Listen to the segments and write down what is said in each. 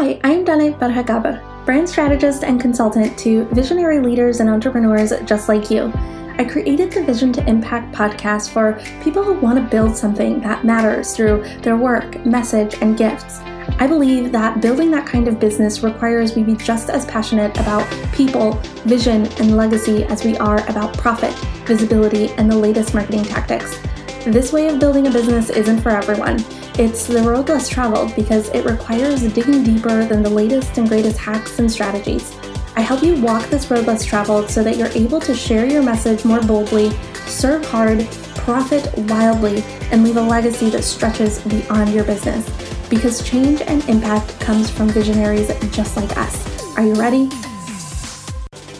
Hi, I'm Dana Barhagabar, brand strategist and consultant to visionary leaders and entrepreneurs just like you. I created the Vision to Impact podcast for people who want to build something that matters through their work, message, and gifts. I believe that building that kind of business requires we be just as passionate about people, vision, and legacy as we are about profit, visibility, and the latest marketing tactics. This way of building a business isn't for everyone. It's the road less traveled because it requires digging deeper than the latest and greatest hacks and strategies. I help you walk this road less traveled so that you're able to share your message more boldly, serve hard, profit wildly, and leave a legacy that stretches beyond your business. Because change and impact comes from visionaries just like us. Are you ready?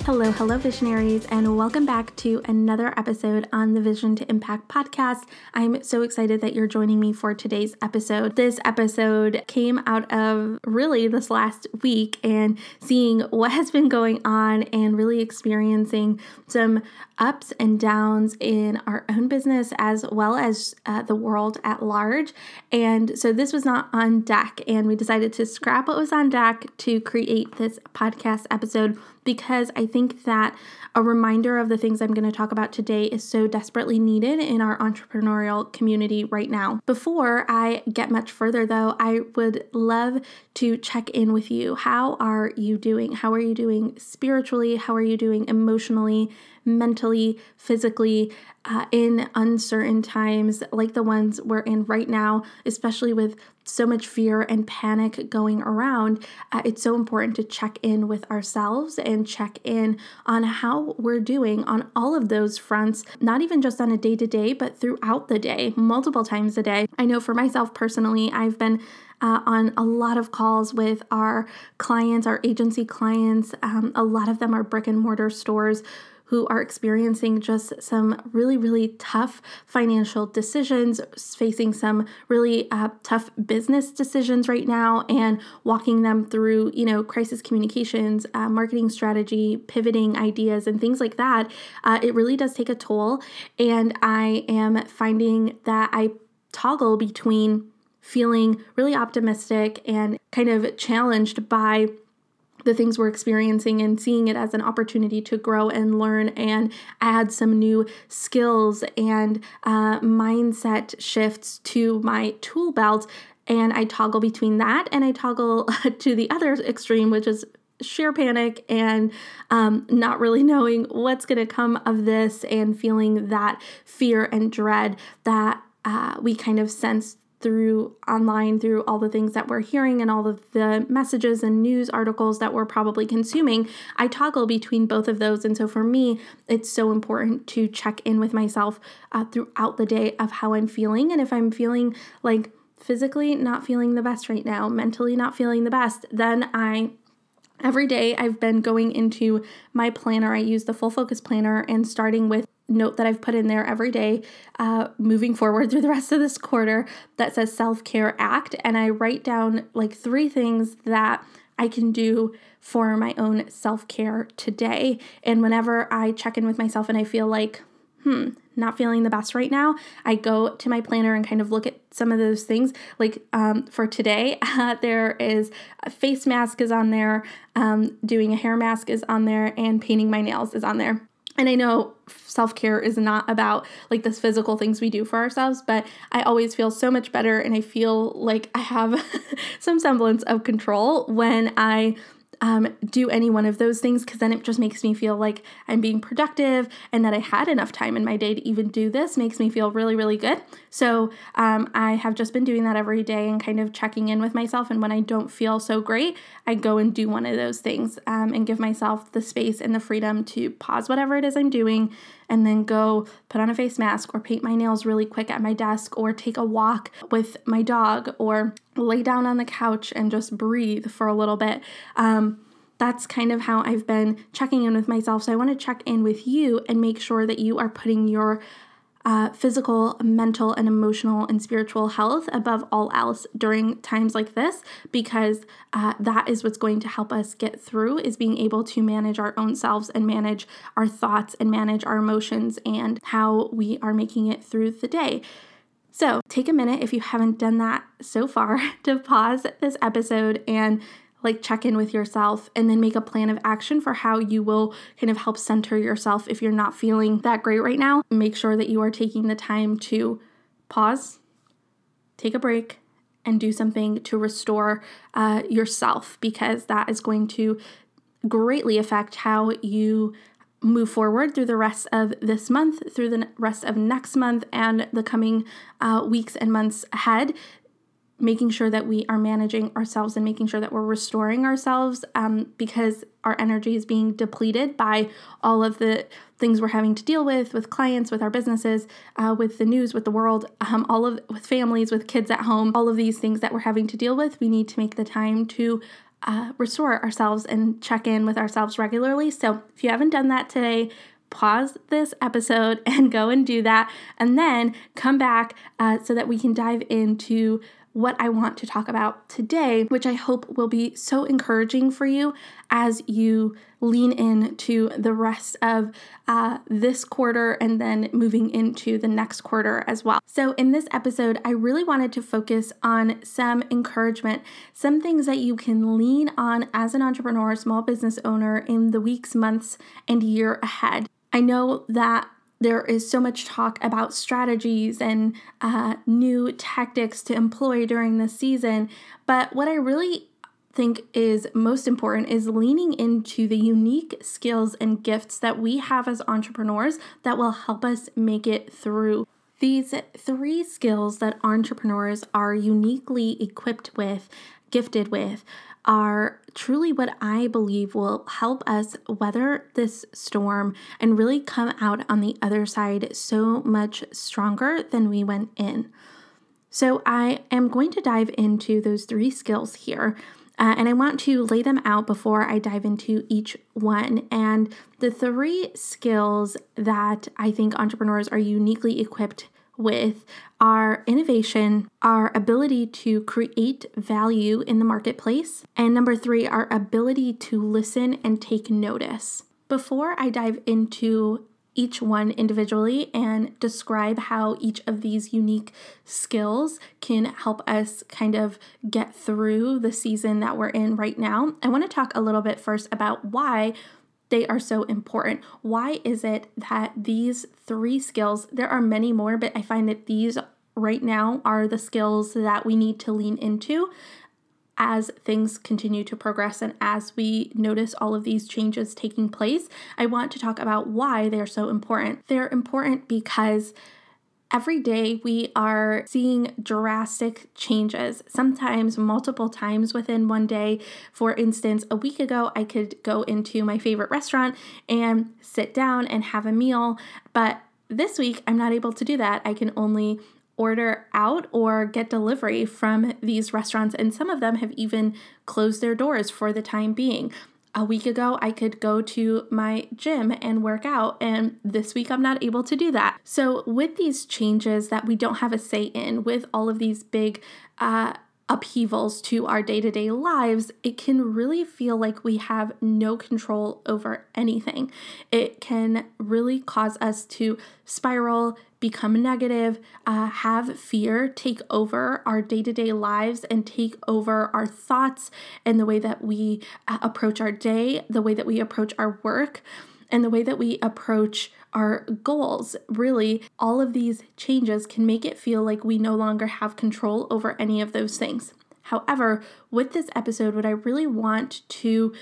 Hello, hello, visionaries, and welcome back to another episode on the Vision to Impact podcast. I'm so excited that you're joining me for today's episode. This episode came out of really this last week and seeing what has been going on and really experiencing some ups and downs in our own business as well as uh, the world at large. And so this was not on deck, and we decided to scrap what was on deck to create this podcast episode because I think that a reminder of the things I'm going to talk about today is so desperately needed in our entrepreneurial community right now. Before I get much further, though, I would love to check in with you. How are you doing? How are you doing spiritually? How are you doing emotionally? mentally, physically, uh, in uncertain times like the ones we're in right now, especially with so much fear and panic going around, uh, it's so important to check in with ourselves and check in on how we're doing on all of those fronts, not even just on a day to day, but throughout the day, multiple times a day. I know for myself personally, I've been uh, on a lot of calls with our clients, our agency clients. Um, a lot of them are brick and mortar stores who are experiencing just some really, really tough financial decisions, facing some really uh, tough business decisions right now, and walking them through, you know, crisis communications, uh, marketing strategy, pivoting ideas, and things like that. Uh, it really does take a toll. And I am finding that I toggle between feeling really optimistic and kind of challenged by the things we're experiencing and seeing it as an opportunity to grow and learn and add some new skills and uh, mindset shifts to my tool belt. And I toggle between that and I toggle to the other extreme, which is sheer panic and um, not really knowing what's going to come of this and feeling that fear and dread that uh, we kind of sense through online through all the things that we're hearing and all of the messages and news articles that we're probably consuming i toggle between both of those and so for me it's so important to check in with myself uh, throughout the day of how i'm feeling and if i'm feeling like physically not feeling the best right now mentally not feeling the best then i Every day I've been going into my planner. I use the full focus planner and starting with note that I've put in there every day uh, moving forward through the rest of this quarter that says self care act. And I write down like three things that I can do for my own self care today. And whenever I check in with myself and I feel like, hmm, not feeling the best right now, I go to my planner and kind of look at some of those things. Like um, for today, uh, there is a face mask is on there, um, doing a hair mask is on there, and painting my nails is on there. And I know self care is not about like this physical things we do for ourselves, but I always feel so much better and I feel like I have some semblance of control when I um, do any one of those things because then it just makes me feel like I'm being productive and that I had enough time in my day to even do this makes me feel really, really good. So um, I have just been doing that every day and kind of checking in with myself. And when I don't feel so great, I go and do one of those things um, and give myself the space and the freedom to pause whatever it is I'm doing and then go put on a face mask or paint my nails really quick at my desk or take a walk with my dog or lay down on the couch and just breathe for a little bit. Um, that's kind of how I've been checking in with myself. So I want to check in with you and make sure that you are putting your uh, physical, mental, and emotional and spiritual health above all else during times like this, because uh, that is what's going to help us get through is being able to manage our own selves and manage our thoughts and manage our emotions and how we are making it through the day. So take a minute if you haven't done that so far to pause this episode and like check in with yourself and then make a plan of action for how you will kind of help center yourself if you're not feeling that great right now. Make sure that you are taking the time to pause, take a break, and do something to restore uh, yourself because that is going to greatly affect how you move forward through the rest of this month, through the rest of next month, and the coming uh, weeks and months ahead. Making sure that we are managing ourselves and making sure that we're restoring ourselves um, because our energy is being depleted by all of the things we're having to deal with, with clients, with our businesses, uh, with the news, with the world, um, all of with families, with kids at home, all of these things that we're having to deal with. We need to make the time to uh, restore ourselves and check in with ourselves regularly. So if you haven't done that today, pause this episode and go and do that, and then come back uh, so that we can dive into what I want to talk about today, which I hope will be so encouraging for you as you lean into the rest of uh, this quarter and then moving into the next quarter as well. So, in this episode, I really wanted to focus on some encouragement, some things that you can lean on as an entrepreneur, small business owner in the weeks, months, and year ahead. I know that there is so much talk about strategies and uh, new tactics to employ during this season. But what I really think is most important is leaning into the unique skills and gifts that we have as entrepreneurs that will help us make it through. These three skills that entrepreneurs are uniquely equipped with, gifted with, are truly what I believe will help us weather this storm and really come out on the other side so much stronger than we went in. So, I am going to dive into those three skills here. Uh, and I want to lay them out before I dive into each one. And the three skills that I think entrepreneurs are uniquely equipped with our innovation, our ability to create value in the marketplace, and number three, our ability to listen and take notice. Before I dive into each one individually and describe how each of these unique skills can help us kind of get through the season that we're in right now, I want to talk a little bit first about why they are so important. Why is it that these three skills, there are many more, but I find that these right now are the skills that we need to lean into as things continue to progress and as we notice all of these changes taking place. I want to talk about why they're so important. They're important because Every day, we are seeing drastic changes, sometimes multiple times within one day. For instance, a week ago, I could go into my favorite restaurant and sit down and have a meal, but this week, I'm not able to do that. I can only order out or get delivery from these restaurants, and some of them have even closed their doors for the time being a week ago, I could go to my gym and work out, and this week I'm not able to do that. So, with these changes that we don't have a say in, with all of these big uh, upheavals to our day to day lives, it can really feel like we have no control over anything. It can really cause us to spiral, become negative, uh, have fear take over our day to day lives and take over our thoughts and the way that we uh, approach our day, the way that we approach our work and the way that we approach our goals. Really, all of these changes can make it feel like we no longer have control over any of those things. However, with this episode, what I really want to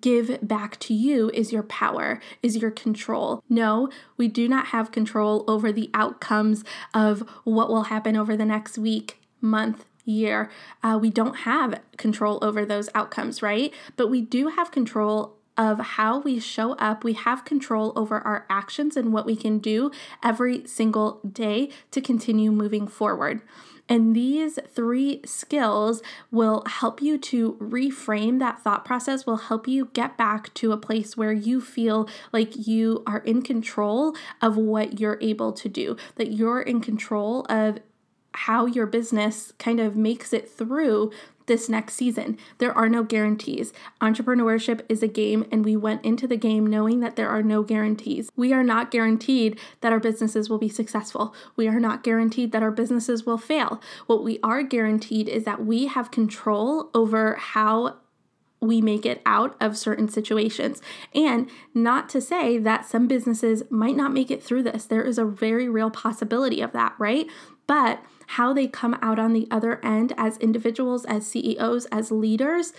give back to you is your power, is your control. No, we do not have control over the outcomes of what will happen over the next week, month, year. Uh, we don't have control over those outcomes, right? But we do have control of how we show up. We have control over our actions and what we can do every single day to continue moving forward. And these three skills will help you to reframe that thought process, will help you get back to a place where you feel like you are in control of what you're able to do, that you're in control of how your business kind of makes it through this next season. There are no guarantees. Entrepreneurship is a game, and we went into the game knowing that there are no guarantees. We are not guaranteed that our businesses will be successful. We are not guaranteed that our businesses will fail. What we are guaranteed is that we have control over how we make it out of certain situations. And not to say that some businesses might not make it through this. There is a very real possibility of that, right? But how they come out on the other end as individuals, as CEOs, as leaders,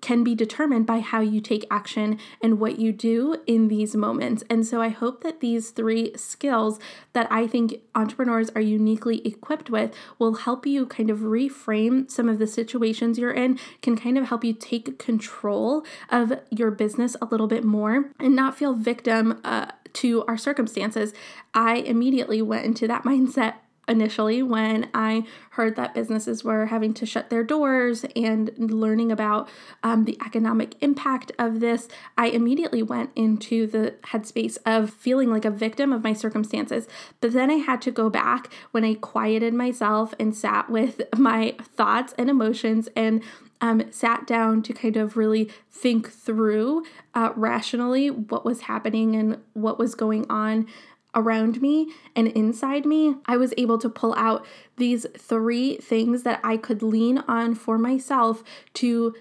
can be determined by how you take action and what you do in these moments. And so I hope that these three skills that I think entrepreneurs are uniquely equipped with will help you kind of reframe some of the situations you're in, can kind of help you take control of your business a little bit more and not feel victim uh, to our circumstances. I immediately went into that mindset initially when I heard that businesses were having to shut their doors and learning about um, the economic impact of this, I immediately went into the headspace of feeling like a victim of my circumstances. But then I had to go back when I quieted myself and sat with my thoughts and emotions and um, sat down to kind of really think through uh, rationally what was happening and what was going on around me and inside me, I was able to pull out these three things that I could lean on for myself to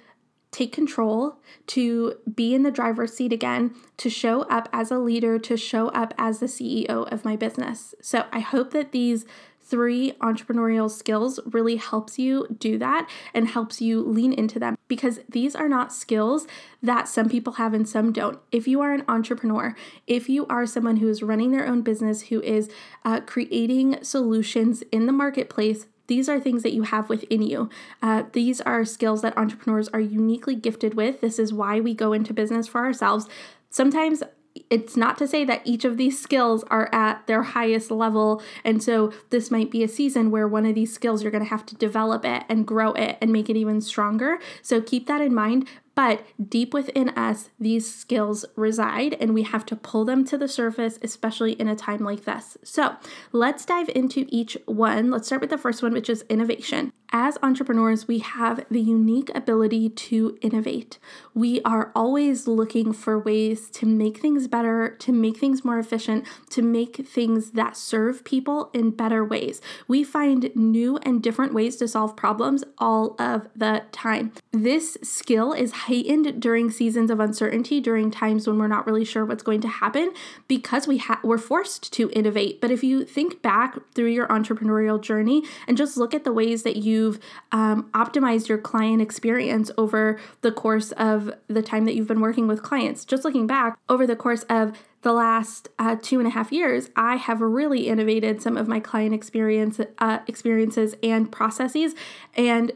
take control, to be in the driver's seat again, to show up as a leader, to show up as the CEO of my business. So I hope that these three entrepreneurial skills really helps you do that and helps you lean into them because these are not skills that some people have and some don't. If you are an entrepreneur, if you are someone who is running their own business, who is uh, creating solutions in the marketplace, these are things that you have within you. Uh, these are skills that entrepreneurs are uniquely gifted with. This is why we go into business for ourselves. Sometimes it's not to say that each of these skills are at their highest level. And so this might be a season where one of these skills you're going to have to develop it and grow it and make it even stronger. So keep that in mind. But deep within us, these skills reside, and we have to pull them to the surface, especially in a time like this. So let's dive into each one. Let's start with the first one, which is innovation. As entrepreneurs, we have the unique ability to innovate. We are always looking for ways to make things better, to make things more efficient, to make things that serve people in better ways. We find new and different ways to solve problems all of the time. This skill is heightened during seasons of uncertainty, during times when we're not really sure what's going to happen, because we ha- we're forced to innovate. But if you think back through your entrepreneurial journey and just look at the ways that you've um, optimized your client experience over the course of the time that you've been working with clients, just looking back over the course of the last uh, two and a half years, I have really innovated some of my client experience uh, experiences and processes, and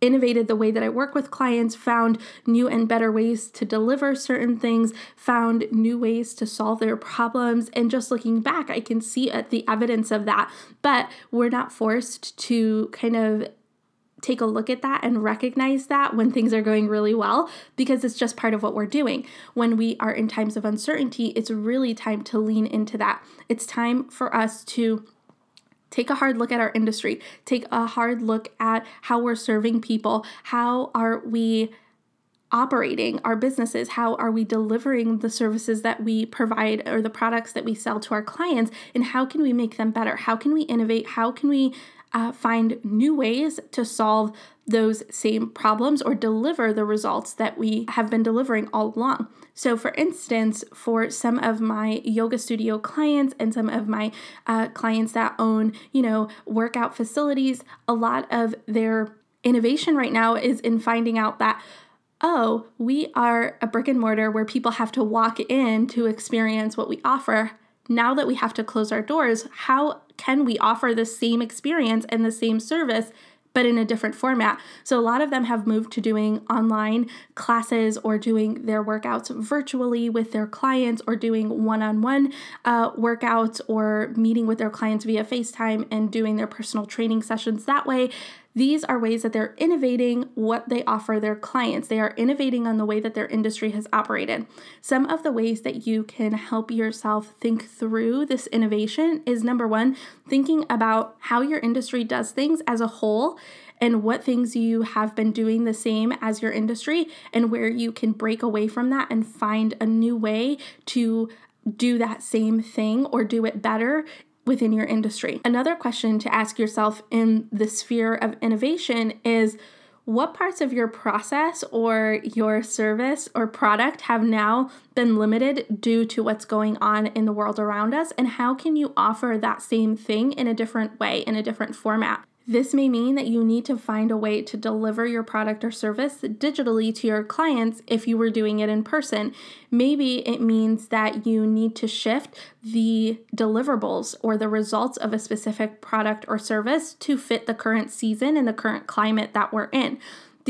innovated the way that I work with clients, found new and better ways to deliver certain things, found new ways to solve their problems. And just looking back, I can see uh, the evidence of that. But we're not forced to kind of take a look at that and recognize that when things are going really well because it's just part of what we're doing. When we are in times of uncertainty, it's really time to lean into that. It's time for us to Take a hard look at our industry. Take a hard look at how we're serving people. How are we operating our businesses? How are we delivering the services that we provide or the products that we sell to our clients? And how can we make them better? How can we innovate? How can we uh, find new ways to solve those same problems or deliver the results that we have been delivering all along. So, for instance, for some of my yoga studio clients and some of my uh, clients that own, you know, workout facilities, a lot of their innovation right now is in finding out that oh, we are a brick and mortar where people have to walk in to experience what we offer. Now that we have to close our doors, how can we offer the same experience and the same service but in a different format. So a lot of them have moved to doing online classes or doing their workouts virtually with their clients or doing one on one workouts or meeting with their clients via FaceTime and doing their personal training sessions that way. These are ways that they're innovating what they offer their clients. They are innovating on the way that their industry has operated. Some of the ways that you can help yourself think through this innovation is number one, thinking about how your industry does things as a whole and what things you have been doing the same as your industry and where you can break away from that and find a new way to do that same thing or do it better within your industry. Another question to ask yourself in the sphere of innovation is what parts of your process or your service or product have now been limited due to what's going on in the world around us? And how can you offer that same thing in a different way, in a different format? This may mean that you need to find a way to deliver your product or service digitally to your clients if you were doing it in person. Maybe it means that you need to shift the deliverables or the results of a specific product or service to fit the current season and the current climate that we're in.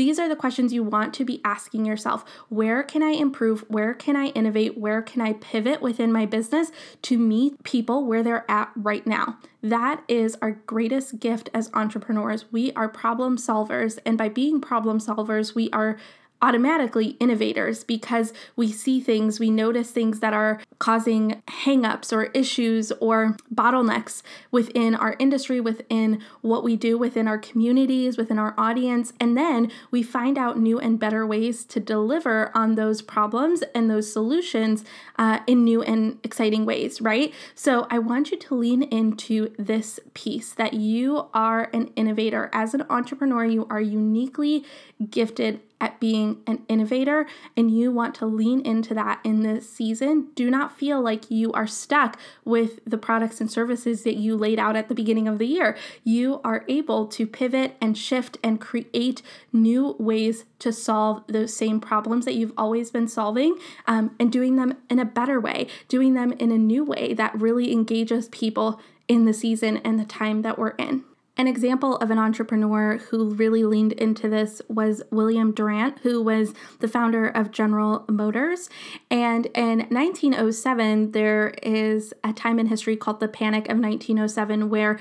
These are the questions you want to be asking yourself. Where can I improve? Where can I innovate? Where can I pivot within my business to meet people where they're at right now? That is our greatest gift as entrepreneurs. We are problem solvers, and by being problem solvers, we are automatically innovators because we see things, we notice things that are causing hangups or issues or bottlenecks within our industry, within what we do, within our communities, within our audience. And then we find out new and better ways to deliver on those problems and those solutions uh, in new and exciting ways, right? So I want you to lean into this piece that you are an innovator. As an entrepreneur, you are uniquely gifted at being an innovator and you want to lean into that in this season, do not feel like you are stuck with the products and services that you laid out at the beginning of the year. You are able to pivot and shift and create new ways to solve those same problems that you've always been solving um, and doing them in a better way, doing them in a new way that really engages people in the season and the time that we're in. An example of an entrepreneur who really leaned into this was William Durant, who was the founder of General Motors. And in 1907, there is a time in history called the Panic of 1907 where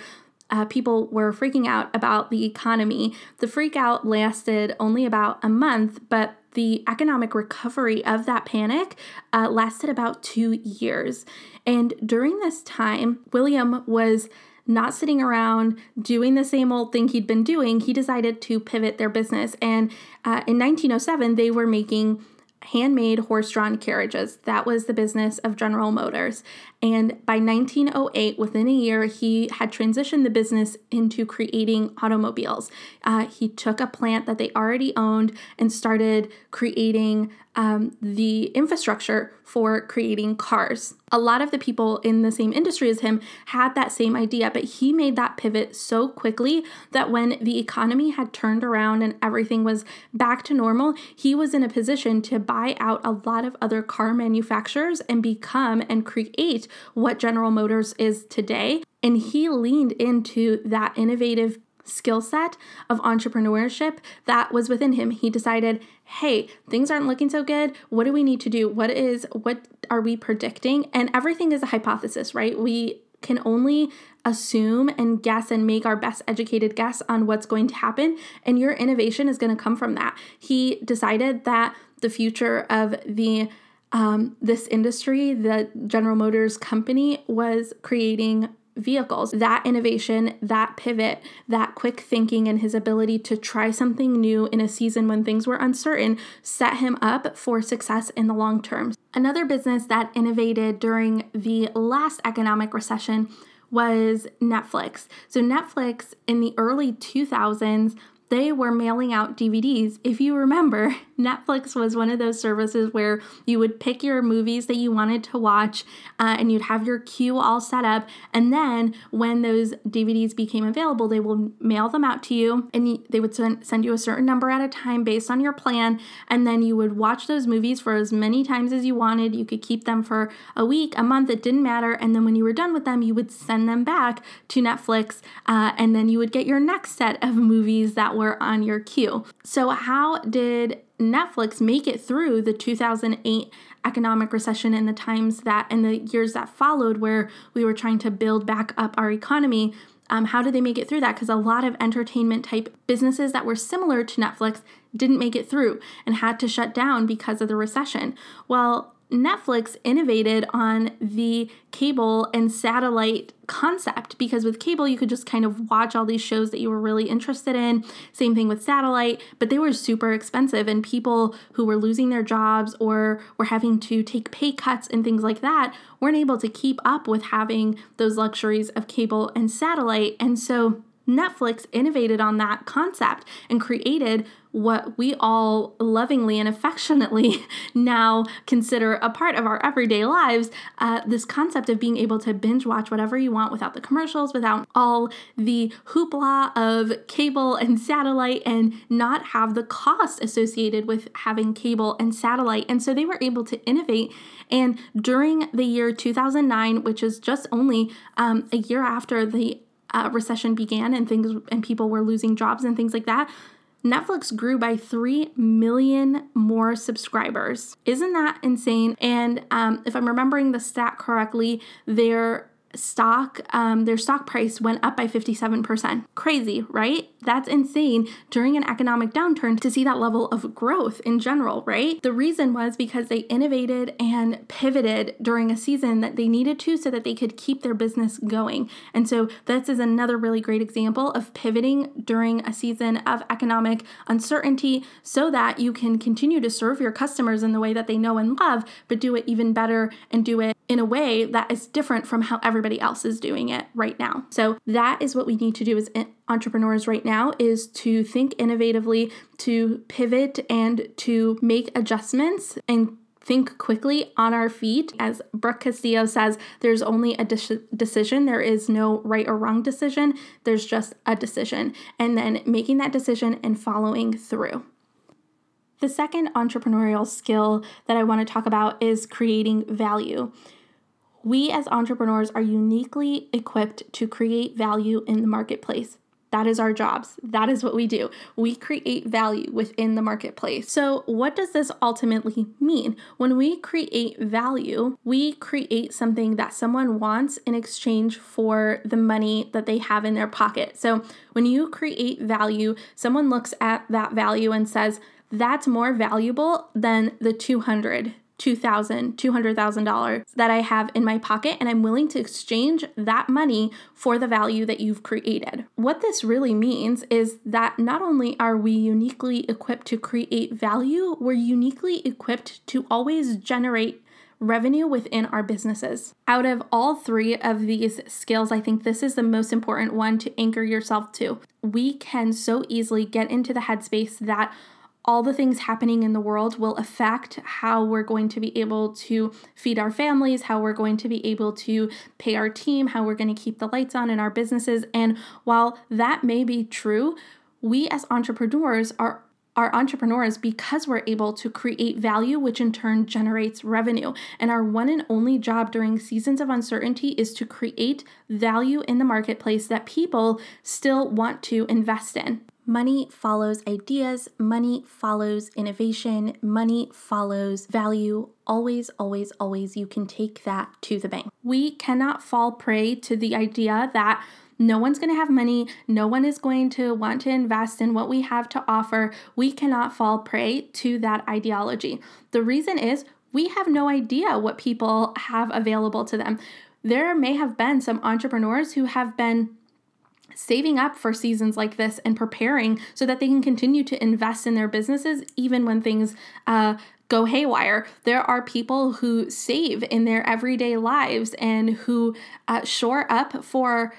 uh, people were freaking out about the economy. The freak out lasted only about a month, but the economic recovery of that panic uh, lasted about two years. And during this time, William was not sitting around doing the same old thing he'd been doing, he decided to pivot their business. And uh, in 1907, they were making handmade horse drawn carriages. That was the business of General Motors. And by 1908, within a year, he had transitioned the business into creating automobiles. Uh, he took a plant that they already owned and started creating um, the infrastructure for creating cars. A lot of the people in the same industry as him had that same idea, but he made that pivot so quickly that when the economy had turned around and everything was back to normal, he was in a position to buy out a lot of other car manufacturers and become and create what General Motors is today. And he leaned into that innovative skill set of entrepreneurship that was within him. He decided, hey, things aren't looking so good. What do we need to do? What is, what are we predicting? And everything is a hypothesis, right? We can only assume and guess and make our best educated guess on what's going to happen. And your innovation is going to come from that. He decided that the future of the um, this industry, the General Motors company, was creating vehicles. That innovation, that pivot, that quick thinking, and his ability to try something new in a season when things were uncertain set him up for success in the long term. Another business that innovated during the last economic recession was Netflix. So, Netflix in the early 2000s they were mailing out DVDs. If you remember, Netflix was one of those services where you would pick your movies that you wanted to watch uh, and you'd have your queue all set up. And then when those DVDs became available, they will mail them out to you and they would send you a certain number at a time based on your plan. And then you would watch those movies for as many times as you wanted. You could keep them for a week, a month, it didn't matter. And then when you were done with them, you would send them back to Netflix uh, and then you would get your next set of movies that were on your queue. So, how did Netflix make it through the 2008 economic recession and the times that and the years that followed where we were trying to build back up our economy? Um, how did they make it through that? Because a lot of entertainment type businesses that were similar to Netflix didn't make it through and had to shut down because of the recession. Well, Netflix innovated on the cable and satellite concept because with cable you could just kind of watch all these shows that you were really interested in. Same thing with satellite, but they were super expensive and people who were losing their jobs or were having to take pay cuts and things like that weren't able to keep up with having those luxuries of cable and satellite. And so Netflix innovated on that concept and created what we all lovingly and affectionately now consider a part of our everyday lives uh, this concept of being able to binge watch whatever you want without the commercials, without all the hoopla of cable and satellite, and not have the cost associated with having cable and satellite. And so they were able to innovate. And during the year 2009, which is just only um, a year after the uh, recession began and things and people were losing jobs and things like that Netflix grew by 3 million more subscribers. Isn't that insane? And um, if I'm remembering the stat correctly, their stock um, their stock price went up by 57% crazy right? That's insane during an economic downturn to see that level of growth in general right? The reason was because they innovated and pivoted during a season that they needed to so that they could keep their business going. And so this is another really great example of pivoting during a season of economic uncertainty so that you can continue to serve your customers in the way that they know and love but do it even better and do it in a way that is different from how everybody else is doing it right now. So that is what we need to do as entrepreneurs right now is to think innovatively, to pivot and to make adjustments and think quickly on our feet. As Brooke Castillo says, there's only a de- decision. There is no right or wrong decision. There's just a decision. And then making that decision and following through. The second entrepreneurial skill that I want to talk about is creating value. We as entrepreneurs are uniquely equipped to create value in the marketplace. That is our jobs. That is what we do. We create value within the marketplace. So, what does this ultimately mean? When we create value, we create something that someone wants in exchange for the money that they have in their pocket. So, when you create value, someone looks at that value and says, that's more valuable than the 200 $2,000, $200,000 that I have in my pocket, and I'm willing to exchange that money for the value that you've created. What this really means is that not only are we uniquely equipped to create value, we're uniquely equipped to always generate revenue within our businesses. Out of all three of these skills, I think this is the most important one to anchor yourself to. We can so easily get into the headspace that all the things happening in the world will affect how we're going to be able to feed our families, how we're going to be able to pay our team, how we're going to keep the lights on in our businesses. And while that may be true, we as entrepreneurs are are entrepreneurs because we're able to create value, which in turn generates revenue. And our one and only job during seasons of uncertainty is to create value in the marketplace that people still want to invest in. Money follows ideas, money follows innovation, money follows value. Always, always, always, you can take that to the bank. We cannot fall prey to the idea that no one's going to have money. No one is going to want to invest in what we have to offer. We cannot fall prey to that ideology. The reason is we have no idea what people have available to them. There may have been some entrepreneurs who have been saving up for seasons like this and preparing so that they can continue to invest in their businesses even when things uh, go haywire. There are people who save in their everyday lives and who uh, shore up for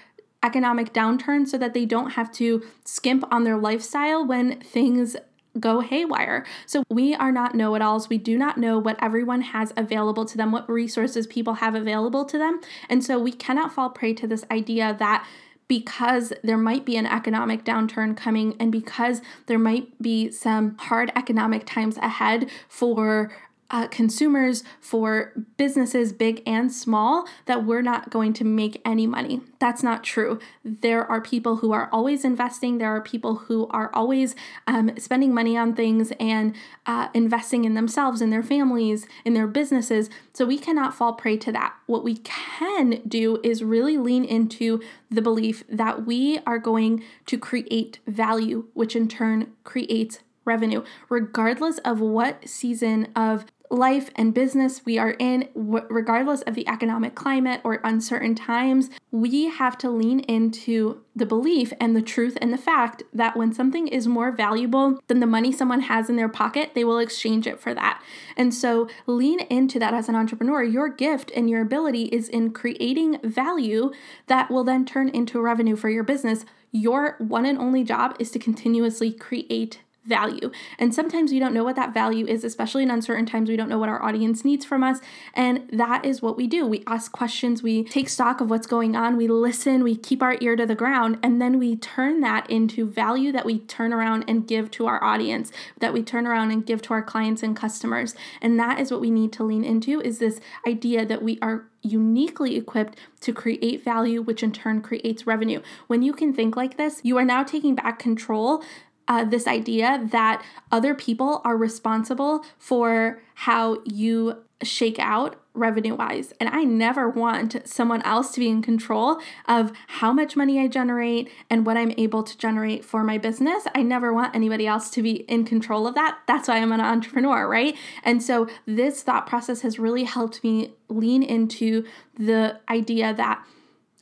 economic downturn so that they don't have to skimp on their lifestyle when things go haywire. So we are not know it alls. We do not know what everyone has available to them, what resources people have available to them. And so we cannot fall prey to this idea that because there might be an economic downturn coming and because there might be some hard economic times ahead for uh, consumers, for businesses, big and small, that we're not going to make any money. That's not true. There are people who are always investing, there are people who are always um, spending money on things and uh, investing in themselves, in their families, in their businesses. So we cannot fall prey to that. What we can do is really lean into the belief that we are going to create value, which in turn creates revenue, regardless of what season of life and business we are in, regardless of the economic climate or uncertain times, we have to lean into the belief and the truth and the fact that when something is more valuable than the money someone has in their pocket, they will exchange it for that. And so lean into that as an entrepreneur. Your gift and your ability is in creating value that will then turn into revenue for your business. Your one and only job is to continuously create value. And sometimes we don't know what that value is, especially in uncertain times. We don't know what our audience needs from us. And that is what we do. We ask questions, we take stock of what's going on, we listen, we keep our ear to the ground, and then we turn that into value that we turn around and give to our audience, that we turn around and give to our clients and customers. And that is what we need to lean into is this idea that we are uniquely equipped to create value, which in turn creates revenue. When you can think like this, you are now taking back control uh, this idea that other people are responsible for how you shake out revenue wise. And I never want someone else to be in control of how much money I generate and what I'm able to generate for my business. I never want anybody else to be in control of that. That's why I'm an entrepreneur, right? And so this thought process has really helped me lean into the idea that,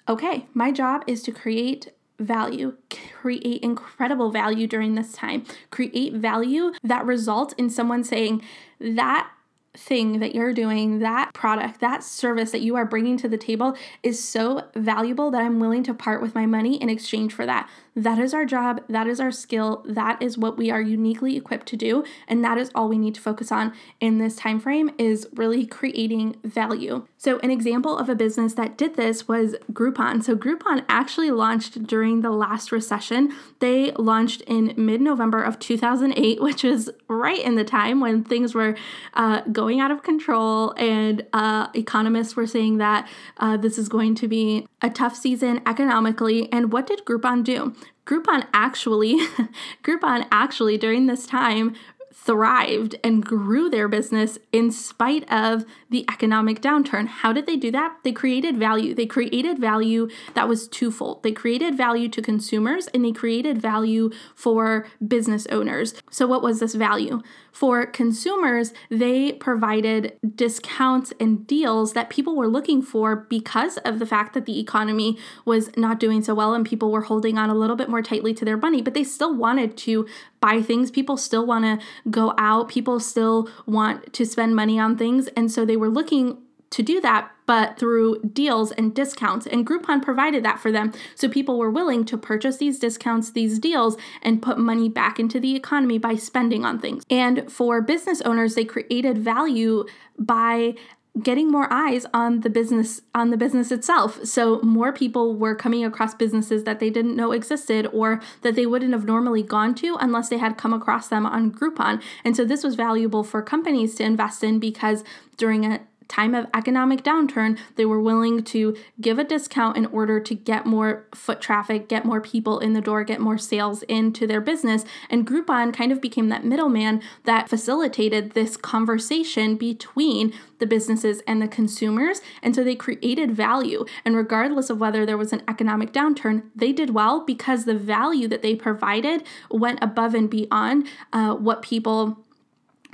okay, my job is to create value, create incredible value during this time, create value that results in someone saying, that thing that you're doing, that product, that service that you are bringing to the table is so valuable that I'm willing to part with my money in exchange for that. That is our job, that is our skill, that is what we are uniquely equipped to do, and that is all we need to focus on in this time frame is really creating value. So an example of a business that did this was Groupon. So Groupon actually launched during the last recession. They launched in mid-November of 2008, which was right in the time when things were uh, going out of control and uh, economists were saying that uh, this is going to be a tough season economically. And what did Groupon do? Groupon actually, Groupon actually during this time thrived and grew their business in spite of the economic downturn. How did they do that? They created value. They created value that was twofold. They created value to consumers and they created value for business owners. So, what was this value? For consumers, they provided discounts and deals that people were looking for because of the fact that the economy was not doing so well and people were holding on a little bit more tightly to their money, but they still wanted to buy things. People still want to go out. People still want to spend money on things. And so they were looking to do that, but through deals and discounts. And Groupon provided that for them. So people were willing to purchase these discounts, these deals, and put money back into the economy by spending on things. And for business owners, they created value by getting more eyes on the business on the business itself so more people were coming across businesses that they didn't know existed or that they wouldn't have normally gone to unless they had come across them on groupon and so this was valuable for companies to invest in because during a time of economic downturn, they were willing to give a discount in order to get more foot traffic, get more people in the door, get more sales into their business. And Groupon kind of became that middleman that facilitated this conversation between the businesses and the consumers. And so they created value. And regardless of whether there was an economic downturn, they did well because the value that they provided went above and beyond uh, what people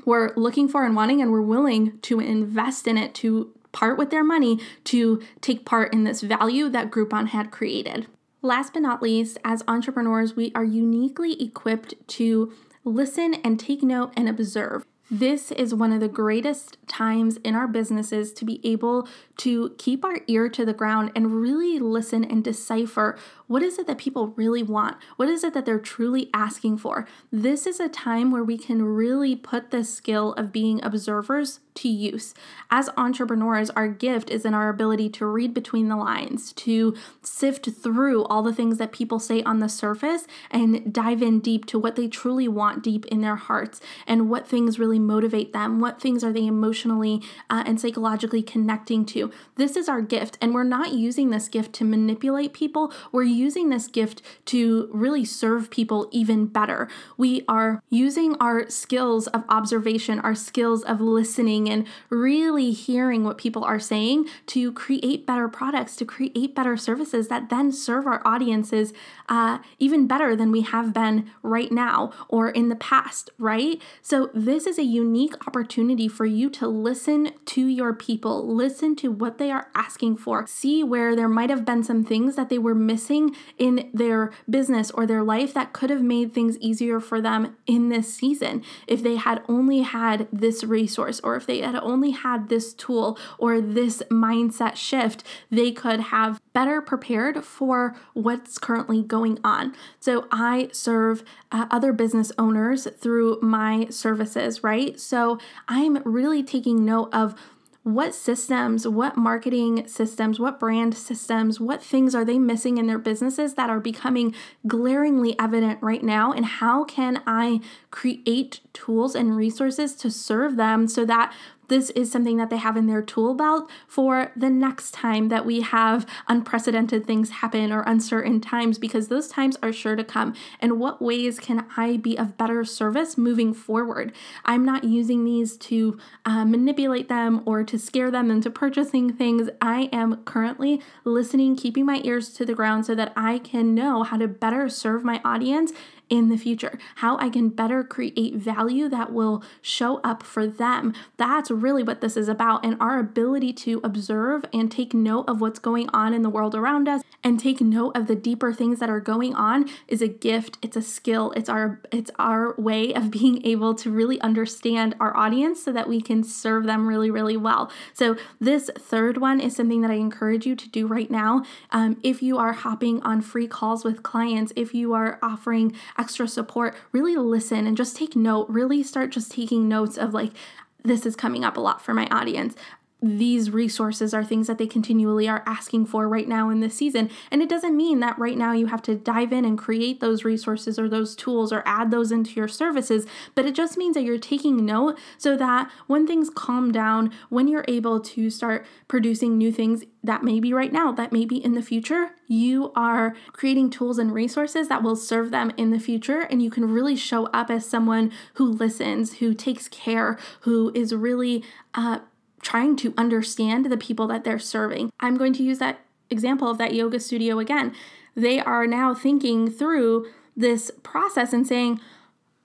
were looking for and wanting and were willing to invest in it to part with their money to take part in this value that Groupon had created. Last but not least, as entrepreneurs, we are uniquely equipped to listen and take note and observe. This is one of the greatest times in our businesses to be able to keep our ear to the ground and really listen and decipher what is it that people really want? What is it that they're truly asking for? This is a time where we can really put the skill of being observers to use. As entrepreneurs, our gift is in our ability to read between the lines, to sift through all the things that people say on the surface and dive in deep to what they truly want deep in their hearts and what things really motivate them, what things are they emotionally uh, and psychologically connecting to. This is our gift, and we're not using this gift to manipulate people, we're using this gift to really serve people even better. We are using our skills of observation, our skills of listening, and really hearing what people are saying to create better products, to create better services that then serve our audiences uh, even better than we have been right now or in the past, right? So, this is a unique opportunity for you to listen to your people, listen to what they are asking for, see where there might have been some things that they were missing in their business or their life that could have made things easier for them in this season. If they had only had this resource, or if they had only had this tool or this mindset shift, they could have better prepared for what's currently going on. So, I serve uh, other business owners through my services, right? So, I'm really taking note of what systems, what marketing systems, what brand systems, what things are they missing in their businesses that are becoming glaringly evident right now? And how can I create tools and resources to serve them so that this is something that they have in their tool belt for the next time that we have unprecedented things happen or uncertain times, because those times are sure to come. And what ways can I be of better service moving forward? I'm not using these to uh, manipulate them or to scare them into purchasing things. I am currently listening, keeping my ears to the ground so that I can know how to better serve my audience in the future, how I can better create value that will show up for them. That's really what this is about. And our ability to observe and take note of what's going on in the world around us and take note of the deeper things that are going on is a gift, it's a skill, it's our it's our way of being able to really understand our audience so that we can serve them really, really well. So this third one is something that I encourage you to do right now. Um, if you are hopping on free calls with clients, if you are offering extra support, really listen and just take note, really start just taking notes of like, this is coming up a lot for my audience these resources are things that they continually are asking for right now in this season. And it doesn't mean that right now you have to dive in and create those resources or those tools or add those into your services, but it just means that you're taking note so that when things calm down, when you're able to start producing new things that may be right now, that may be in the future, you are creating tools and resources that will serve them in the future. And you can really show up as someone who listens, who takes care, who is really, uh, trying to understand the people that they're serving. I'm going to use that example of that yoga studio again. They are now thinking through this process and saying,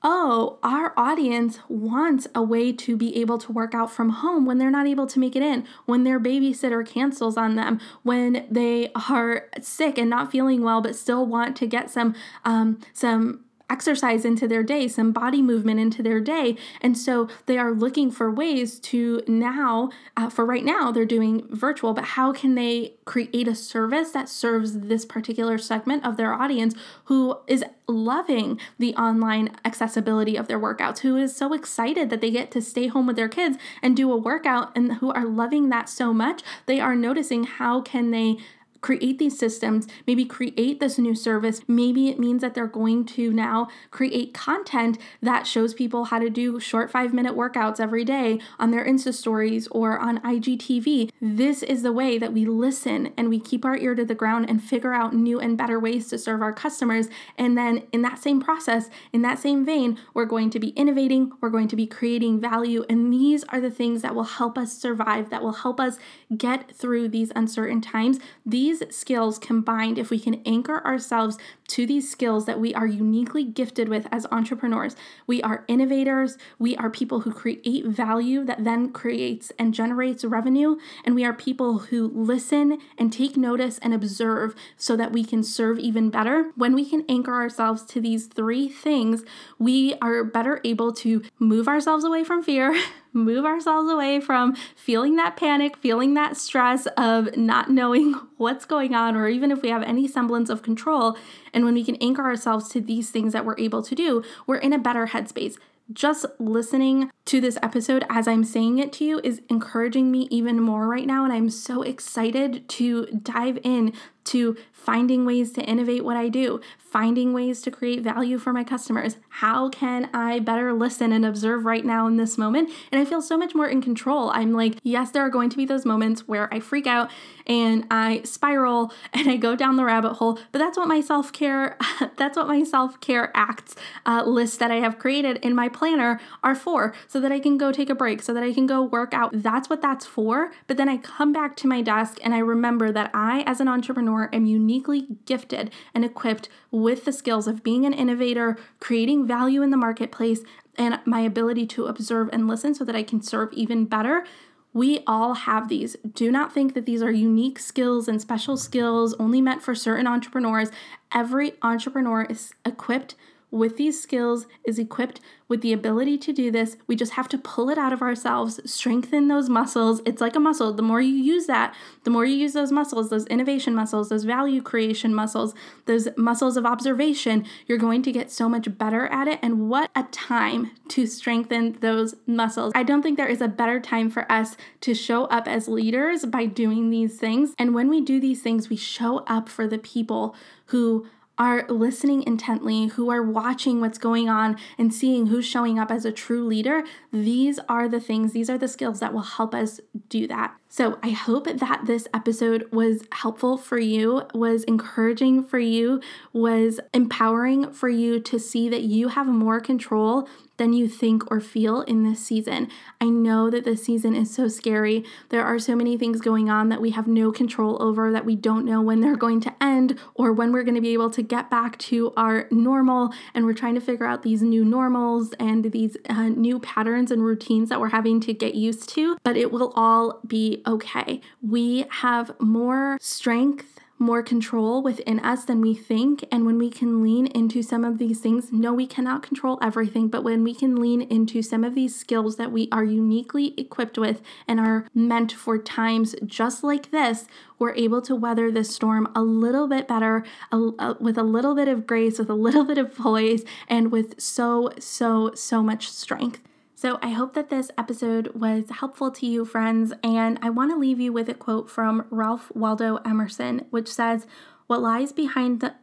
oh, our audience wants a way to be able to work out from home when they're not able to make it in, when their babysitter cancels on them, when they are sick and not feeling well, but still want to get some um, some exercise into their day, some body movement into their day. And so they are looking for ways to now, uh, for right now, they're doing virtual, but how can they create a service that serves this particular segment of their audience who is loving the online accessibility of their workouts, who is so excited that they get to stay home with their kids and do a workout and who are loving that so much, they are noticing how can they create these systems, maybe create this new service. Maybe it means that they're going to now create content that shows people how to do short five minute workouts every day on their Insta stories or on IGTV. This is the way that we listen and we keep our ear to the ground and figure out new and better ways to serve our customers. And then in that same process, in that same vein, we're going to be innovating, we're going to be creating value. And these are the things that will help us survive, that will help us get through these uncertain times. These these skills combined, if we can anchor ourselves to these skills that we are uniquely gifted with as entrepreneurs, we are innovators, we are people who create value that then creates and generates revenue, and we are people who listen and take notice and observe so that we can serve even better. When we can anchor ourselves to these three things, we are better able to move ourselves away from fear. move ourselves away from feeling that panic, feeling that stress of not knowing what's going on, or even if we have any semblance of control. And when we can anchor ourselves to these things that we're able to do, we're in a better headspace just listening to this episode as I'm saying it to you is encouraging me even more right now. And I'm so excited to dive in to finding ways to innovate what I do, finding ways to create value for my customers. How can I better listen and observe right now in this moment? And I feel so much more in control. I'm like, yes, there are going to be those moments where I freak out and I spiral and I go down the rabbit hole, but that's what my self care, that's what my self care acts uh, list that I have created in my planner are for, so that I can go take a break, so that I can go work out. That's what that's for. But then I come back to my desk and I remember that I, as an entrepreneur, am uniquely gifted and equipped with the skills of being an innovator, creating value in the marketplace, and my ability to observe and listen so that I can serve even better. We all have these. Do not think that these are unique skills and special skills only meant for certain entrepreneurs. Every entrepreneur is equipped with these skills, is equipped with the ability to do this. We just have to pull it out of ourselves, strengthen those muscles. It's like a muscle. The more you use that, the more you use those muscles, those innovation muscles, those value creation muscles, those muscles of observation, you're going to get so much better at it. And what a time to strengthen those muscles. I don't think there is a better time for us to show up as leaders by doing these things. And when we do these things, we show up for the people who are listening intently, who are watching what's going on and seeing who's showing up as a true leader, these are the things, these are the skills that will help us do that. So I hope that this episode was helpful for you, was encouraging for you, was empowering for you to see that you have more control than you think or feel in this season. I know that this season is so scary. There are so many things going on that we have no control over, that we don't know when they're going to end or when we're going to be able to get back to our normal. And we're trying to figure out these new normals and these uh, new patterns and routines that we're having to get used to. But it will all be okay. We have more strength more control within us than we think. And when we can lean into some of these things, no, we cannot control everything, but when we can lean into some of these skills that we are uniquely equipped with and are meant for times just like this, we're able to weather this storm a little bit better, with a little bit of grace, with a little bit of poise, and with so, so, so much strength. So, I hope that this episode was helpful to you, friends, and I want to leave you with a quote from Ralph Waldo Emerson, which says, What lies behind the.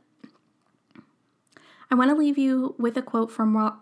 I want to leave you with a quote from. Ra-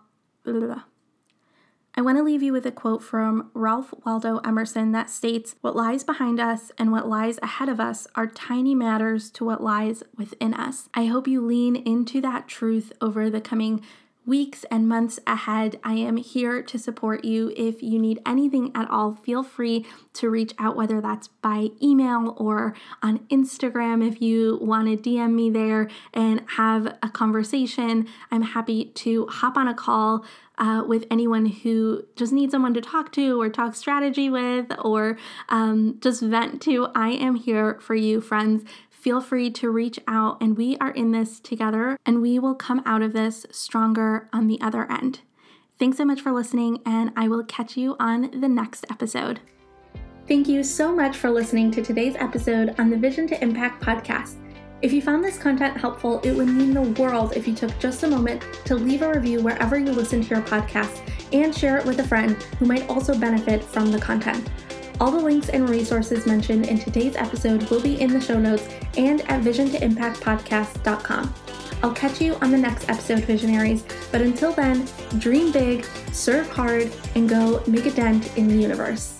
I want to leave you with a quote from Ralph Waldo Emerson that states, What lies behind us and what lies ahead of us are tiny matters to what lies within us. I hope you lean into that truth over the coming weeks and months ahead. I am here to support you. If you need anything at all, feel free to reach out, whether that's by email or on Instagram. If you want to DM me there and have a conversation, I'm happy to hop on a call. Uh, with anyone who just needs someone to talk to or talk strategy with or um, just vent to, I am here for you, friends feel free to reach out, and we are in this together, and we will come out of this stronger on the other end. Thanks so much for listening, and I will catch you on the next episode. Thank you so much for listening to today's episode on the Vision to Impact podcast. If you found this content helpful, it would mean the world if you took just a moment to leave a review wherever you listen to your podcast and share it with a friend who might also benefit from the content. All the links and resources mentioned in today's episode will be in the show notes and at visiontoimpactpodcast.com. I'll catch you on the next episode, Visionaries. But until then, dream big, serve hard, and go make a dent in the universe.